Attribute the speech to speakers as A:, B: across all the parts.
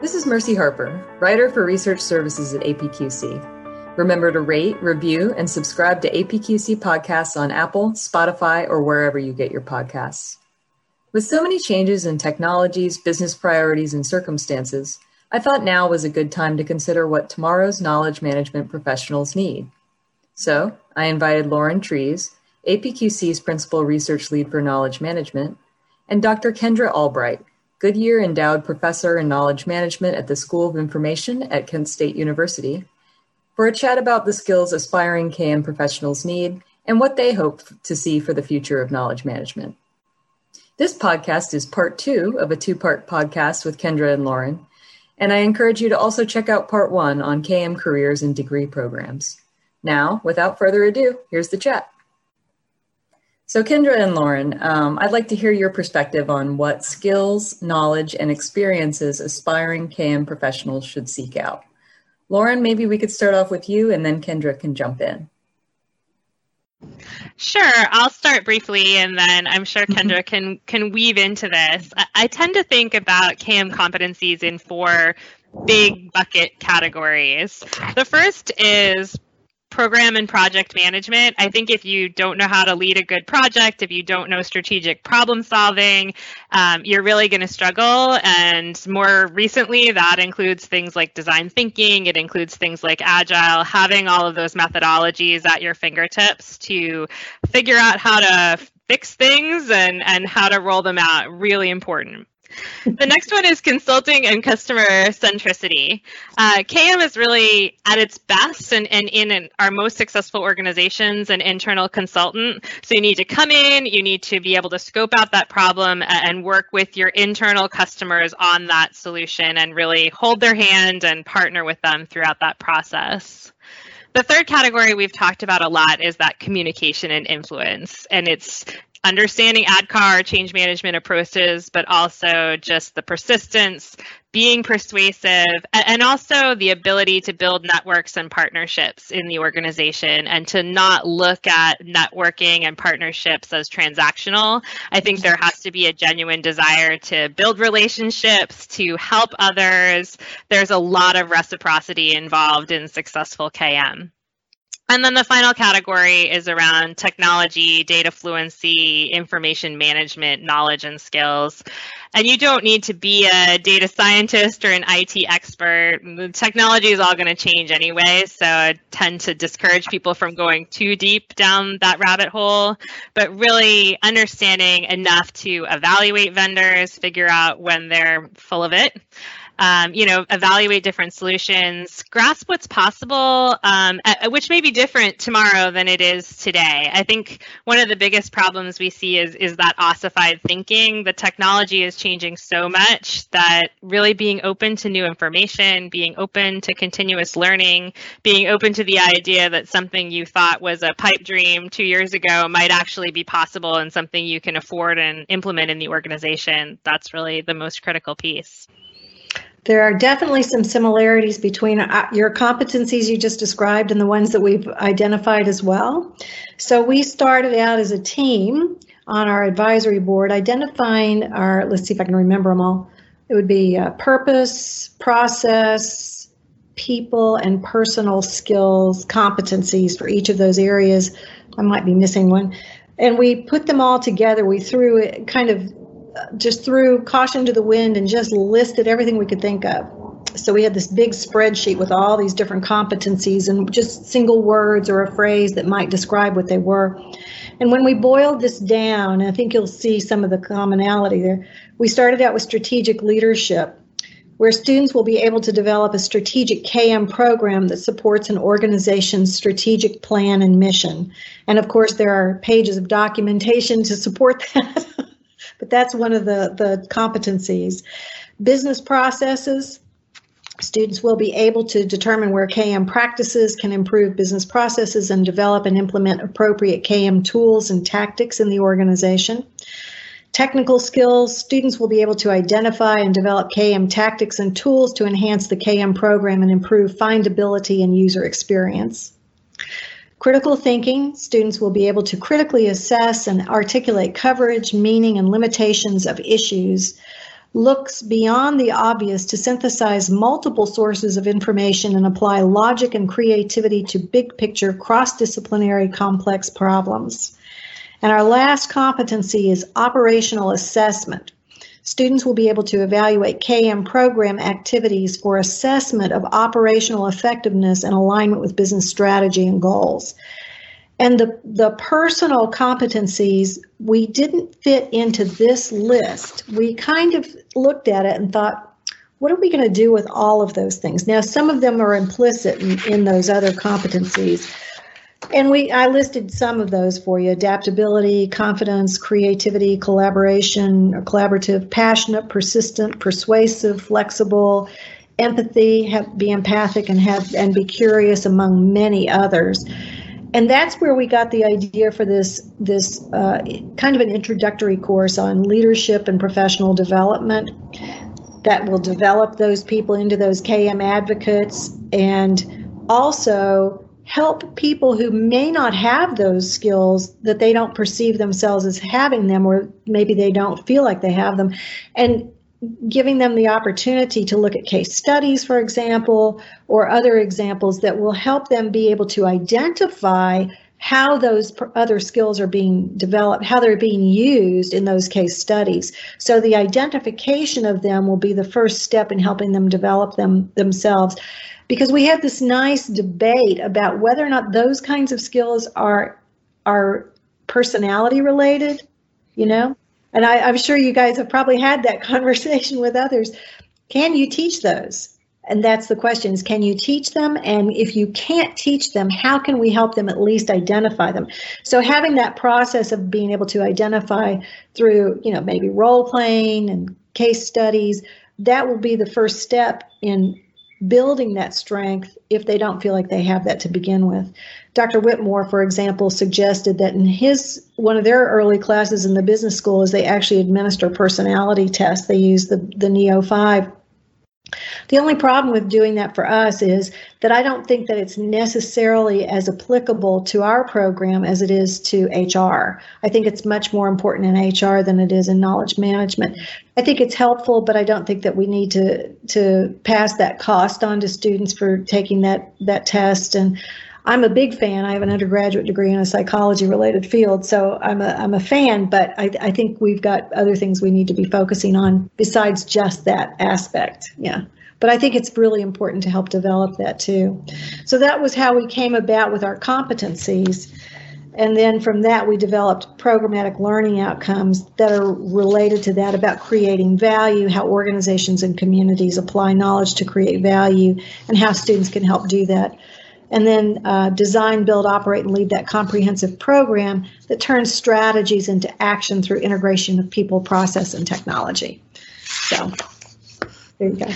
A: This is Mercy Harper, writer for research services at APQC. Remember to rate, review, and subscribe to APQC podcasts on Apple, Spotify, or wherever you get your podcasts. With so many changes in technologies, business priorities, and circumstances, I thought now was a good time to consider what tomorrow's knowledge management professionals need. So, I invited Lauren Trees, APQC's Principal Research Lead for Knowledge Management, and Dr. Kendra Albright, Goodyear Endowed Professor in Knowledge Management at the School of Information at Kent State University, for a chat about the skills aspiring KM professionals need and what they hope to see for the future of knowledge management. This podcast is part two of a two part podcast with Kendra and Lauren, and I encourage you to also check out part one on KM careers and degree programs. Now, without further ado, here's the chat. So, Kendra and Lauren, um, I'd like to hear your perspective on what skills, knowledge, and experiences aspiring KM professionals should seek out. Lauren, maybe we could start off with you and then Kendra can jump in.
B: Sure, I'll start briefly, and then I'm sure mm-hmm. Kendra can can weave into this. I, I tend to think about KM competencies in four big bucket categories. The first is program and project management. I think if you don't know how to lead a good project, if you don't know strategic problem solving, um, you're really going to struggle. And more recently, that includes things like design thinking, it includes things like agile, having all of those methodologies at your fingertips to figure out how to fix things and, and how to roll them out. Really important the next one is consulting and customer centricity. Uh, KM is really at its best and, and in our most successful organizations an internal consultant. So you need to come in, you need to be able to scope out that problem and work with your internal customers on that solution and really hold their hand and partner with them throughout that process. The third category we've talked about a lot is that communication and influence. And it's understanding ADKAR change management approaches, but also just the persistence, being persuasive, and also the ability to build networks and partnerships in the organization and to not look at networking and partnerships as transactional. I think there has to be a genuine desire to build relationships, to help others. There's a lot of reciprocity involved in successful KM. And then the final category is around technology, data fluency, information management, knowledge and skills. And you don't need to be a data scientist or an IT expert. The technology is all going to change anyway. So I tend to discourage people from going too deep down that rabbit hole, but really understanding enough to evaluate vendors, figure out when they're full of it um, you know, evaluate different solutions, grasp what's possible, um, which may be different tomorrow than it is today. I think one of the biggest problems we see is is that ossified thinking. The technology is changing so much that really being open to new information, being open to continuous learning, being open to the idea that something you thought was a pipe dream two years ago might actually be possible and something you can afford and implement in the organization. That's really the most critical piece.
C: There are definitely some similarities between uh, your competencies you just described and the ones that we've identified as well. So we started out as a team on our advisory board identifying our, let's see if I can remember them all. It would be uh, purpose, process, people, and personal skills, competencies for each of those areas. I might be missing one. And we put them all together. We threw it kind of just threw caution to the wind and just listed everything we could think of. So we had this big spreadsheet with all these different competencies and just single words or a phrase that might describe what they were. And when we boiled this down, I think you'll see some of the commonality there. We started out with strategic leadership, where students will be able to develop a strategic KM program that supports an organization's strategic plan and mission. And of course, there are pages of documentation to support that but that's one of the, the competencies. Business processes, students will be able to determine where KM practices can improve business processes and develop and implement appropriate KM tools and tactics in the organization. Technical skills, students will be able to identify and develop KM tactics and tools to enhance the KM program and improve findability and user experience. Critical thinking, students will be able to critically assess and articulate coverage, meaning, and limitations of issues looks beyond the obvious to synthesize multiple sources of information and apply logic and creativity to big picture, cross disciplinary, complex problems. And our last competency is operational assessment. Students will be able to evaluate KM program activities for assessment of operational effectiveness and alignment with business strategy and goals. And the, the personal competencies, we didn't fit into this list. We kind of looked at it and thought, what are we going to do with all of those things? Now, some of them are implicit in, in those other competencies. And we I listed some of those for you. Adaptability, confidence, creativity, collaboration, collaborative, passionate, persistent, persuasive, flexible, empathy, have, be empathic and have and be curious among many others. And that's where we got the idea for this this uh, kind of an introductory course on leadership and professional development that will develop those people into those KM advocates and also help people who may not have those skills that they don't perceive themselves as having them or maybe they don't feel like they have them and giving them the opportunity to look at case studies, for example, or other examples that will help them be able to identify how those other skills are being developed, how they're being used in those case studies. So the identification of them will be the first step in helping them develop them themselves. Because we have this nice debate about whether or not those kinds of skills are are personality related, you know? And I, I'm sure you guys have probably had that conversation with others. Can you teach those? And that's the question is can you teach them? And if you can't teach them, how can we help them at least identify them? So having that process of being able to identify through, you know, maybe role playing and case studies, that will be the first step in building that strength if they don't feel like they have that to begin with. Dr. Whitmore, for example, suggested that in his one of their early classes in the business school is they actually administer personality tests. They use the, the NEO 5 the only problem with doing that for us is that I don't think that it's necessarily as applicable to our program as it is to HR. I think it's much more important in HR than it is in knowledge management. I think it's helpful, but I don't think that we need to to pass that cost on to students for taking that that test and I'm a big fan. I have an undergraduate degree in a psychology related field, so I'm a, I'm a fan, but I, I think we've got other things we need to be focusing on besides just that aspect. Yeah. But I think it's really important to help develop that too. So that was how we came about with our competencies. And then from that, we developed programmatic learning outcomes that are related to that about creating value, how organizations and communities apply knowledge to create value, and how students can help do that. And then uh, design, build, operate, and lead that comprehensive program that turns strategies into action through integration of people, process, and technology. So there you go.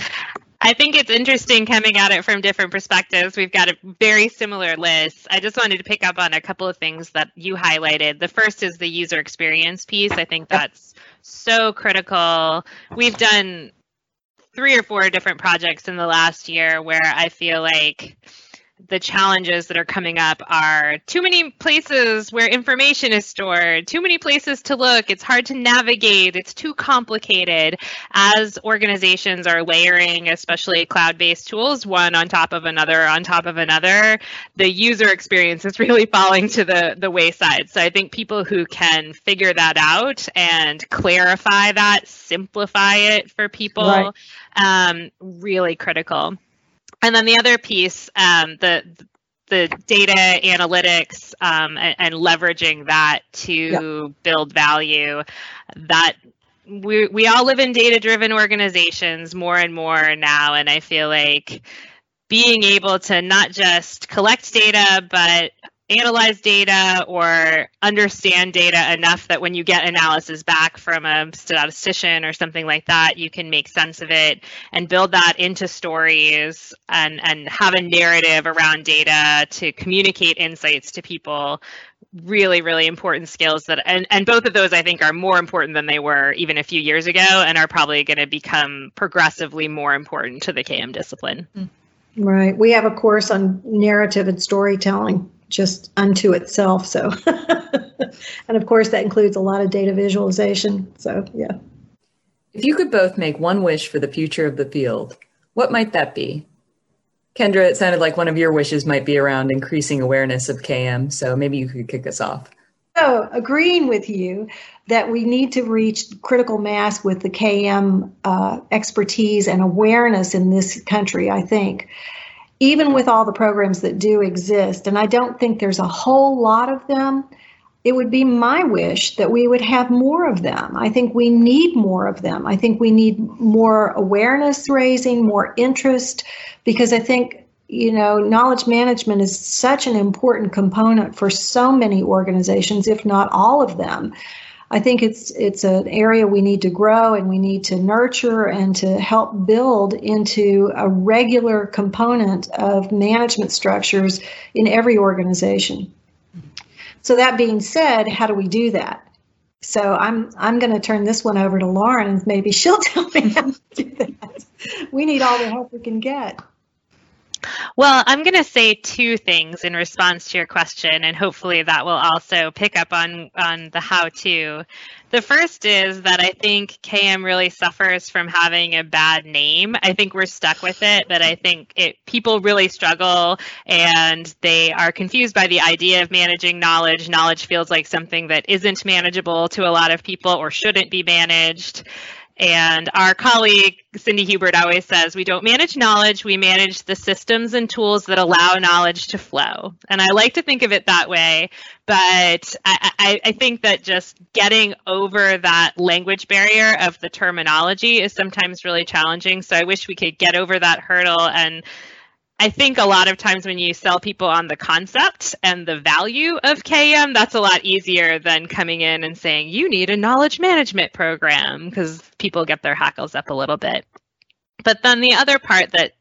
B: I think it's interesting coming at it from different perspectives. We've got a very similar list. I just wanted to pick up on a couple of things that you highlighted. The first is the user experience piece. I think that's so critical. We've done three or four different projects in the last year where I feel like the challenges that are coming up are too many places where information is stored, too many places to look, it's hard to navigate, it's too complicated. As organizations are layering, especially cloud based tools, one on top of another on top of another, the user experience is really falling to the, the wayside. So I think people who can figure that out and clarify that, simplify it for people, right. um, really critical. And then the other piece, um, the the data analytics um, and, and, leveraging that to yep. build value. That we we all live in data driven organizations more and more now, and I feel like being able to not just collect data but analyze data or understand data enough that when you get analysis back from a statistician or something like that, you can make sense of it and build that into stories and, and have a narrative around data to communicate insights to people. Really, really important skills that, and, and both of those I think are more important than they were even a few years ago and are probably going to become progressively more important to the KM discipline. Mm.
C: Right. We have a course on narrative and storytelling just unto itself. So, and of course, that includes a lot of data visualization. So, yeah.
A: If you could both make one wish for the future of the field, what might that be? Kendra, it sounded like one of your wishes might be around increasing awareness of KM, so maybe you could kick us off.
C: So, agreeing with you that we need to reach critical mass with the KM uh, expertise and awareness in this country, I think, even with all the programs that do exist, and I don't think there's a whole lot of them, it would be my wish that we would have more of them. I think we need more of them. I think we need more awareness raising, more interest, because I think you know, knowledge management is such an important component for so many organizations, if not all of them. I think it's it's an area we need to grow and we need to nurture and to help build into a regular component of management structures in every organization. So that being said, how do we do that? So I'm I'm going to turn this one over to Lauren and maybe she'll tell me how to do that. We need all the help we can get.
B: Well, I'm going to say two things in response to your question, and hopefully that will also pick up on, on the how to. The first is that I think KM really suffers from having a bad name. I think we're stuck with it, but I think it people really struggle and they are confused by the idea of managing knowledge. Knowledge feels like something that isn't manageable to a lot of people or shouldn't be managed. And our colleague, Cindy Hubert, always says we don't manage knowledge, we manage the systems and tools that allow knowledge to flow. And I like to think of it that way, but I, I, I think that just getting over that language barrier of the terminology is sometimes really challenging. So I wish we could get over that hurdle and I think a lot of times when you sell people on the concept and the value of KM, that's a lot easier than coming in and saying, you need a knowledge management program because people get their hackles up a little bit. But then the other part that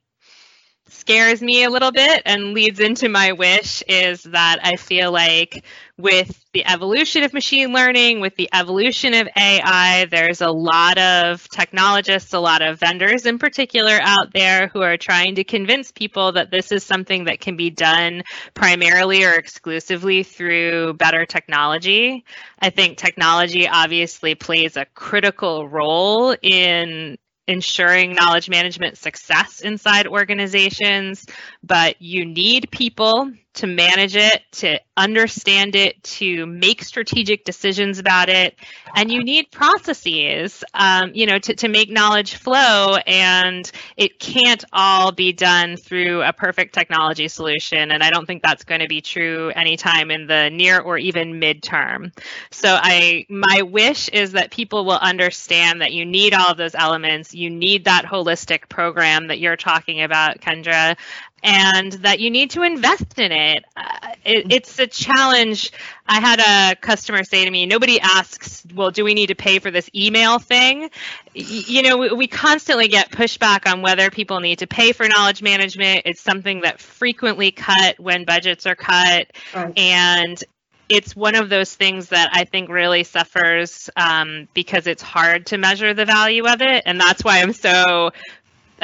B: scares me a little bit and leads into my wish is that I feel like with the evolution of machine learning, with the evolution of AI, there's a lot of technologists, a lot of vendors in particular out there who are trying to convince people that this is something that can be done primarily or exclusively through better technology. I think technology obviously plays a critical role in ensuring knowledge management success inside organizations, but you need people to manage it, to understand it, to make strategic decisions about it, and you need processes, um, you know, to, to make knowledge flow. And it can't all be done through a perfect technology solution. And I don't think that's going to be true anytime in the near or even midterm. So I, my wish is that people will understand that you need all of those elements. You need that holistic program that you're talking about, Kendra and that you need to invest in it. Uh, it. It's a challenge. I had a customer say to me, nobody asks, well, do we need to pay for this email thing? Y- you know, we, we constantly get pushback on whether people need to pay for knowledge management. It's something that frequently cut when budgets are cut. Right. And it's one of those things that I think really suffers um, because it's hard to measure the value of it, and that's why I'm so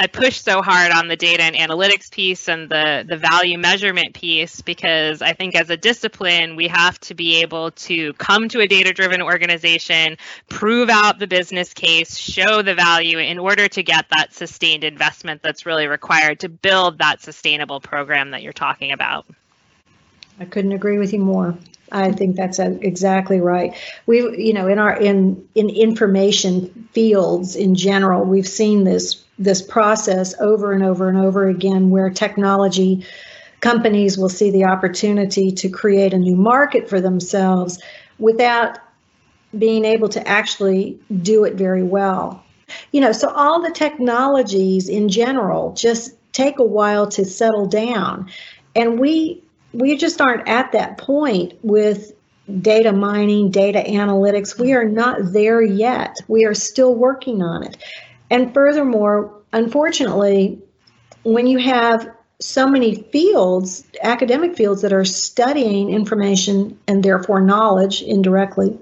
B: I push so hard on the data and analytics piece and the the value measurement piece because I think as a discipline we have to be able to come to a data driven organization, prove out the business case, show the value in order to get that sustained investment that's really required to build that sustainable program that you're talking about.
C: I couldn't agree with you more. I think that's exactly right. We, you know, in our in in information fields in general, we've seen this this process over and over and over again, where technology companies will see the opportunity to create a new market for themselves without being able to actually do it very well. You know, so all the technologies in general just take a while to settle down, and we we just aren't at that point with data mining, data analytics. We are not there yet. We are still working on it. And furthermore, unfortunately, when you have so many fields, academic fields that are studying information and therefore knowledge indirectly,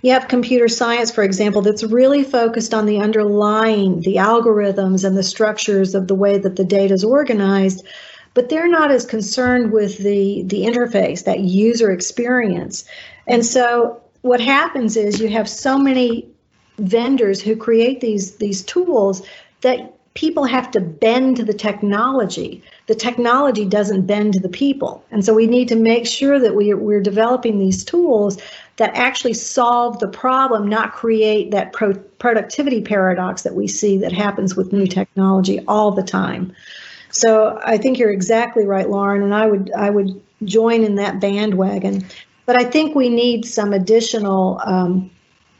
C: you have computer science, for example, that's really focused on the underlying, the algorithms and the structures of the way that the data is organized but they're not as concerned with the the interface, that user experience. And so what happens is you have so many vendors who create these these tools that people have to bend to the technology. The technology doesn't bend to the people. And so we need to make sure that we, we're developing these tools that actually solve the problem, not create that pro- productivity paradox that we see that happens with new technology all the time. So I think you're exactly right, Lauren, and I would I would join in that bandwagon. But I think we need some additional um,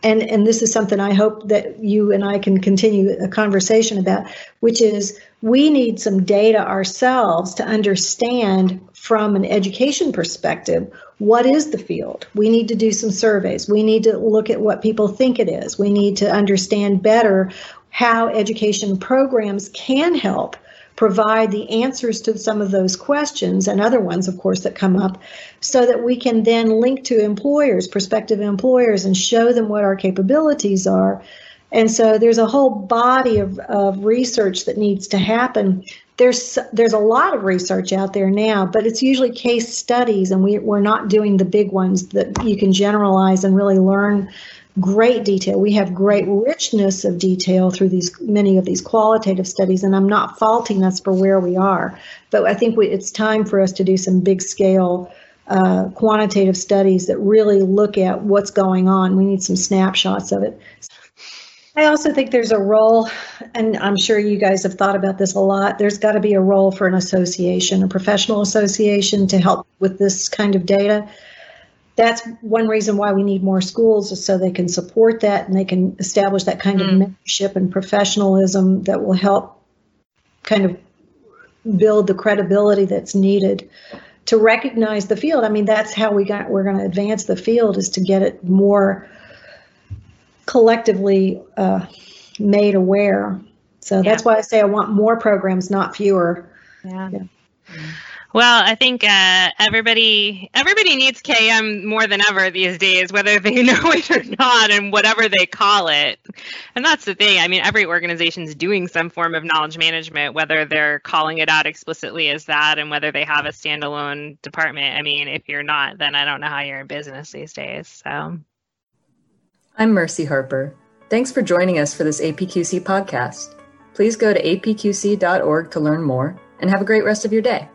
C: and and this is something I hope that you and I can continue a conversation about, which is we need some data ourselves to understand from an education perspective what is the field. We need to do some surveys. We need to look at what people think it is. We need to understand better how education programs can help provide the answers to some of those questions and other ones, of course, that come up, so that we can then link to employers, prospective employers, and show them what our capabilities are. And so there's a whole body of, of research that needs to happen. There's there's a lot of research out there now, but it's usually case studies, and we, we're not doing the big ones that you can generalize and really learn great detail. We have great richness of detail through these many of these qualitative studies, and I'm not faulting us for where we are, but I think we, it's time for us to do some big scale uh, quantitative studies that really look at what's going on. We need some snapshots of it. I also think there's a role, and I'm sure you guys have thought about this a lot. There's got to be a role for an association, a professional association, to help with this kind of data that's one reason why we need more schools is so they can support that and they can establish that kind mm. of mentorship and professionalism that will help kind of build the credibility that's needed to recognize the field. I mean, that's how we got we're going to advance the field is to get it more collectively uh, made aware. So yeah. that's why I say I want more programs, not fewer.
B: Yeah. yeah. Well, I think uh, everybody everybody needs KM more than ever these days, whether they know it or not, and whatever they call it. And that's the thing. I mean, every organization is doing some form of knowledge management, whether they're calling it out explicitly as that, and whether they have a standalone department. I mean, if you're not, then I don't know how you're in business these days. So,
A: I'm Mercy Harper. Thanks for joining us for this APQC podcast. Please go to apqc.org to learn more, and have a great rest of your day.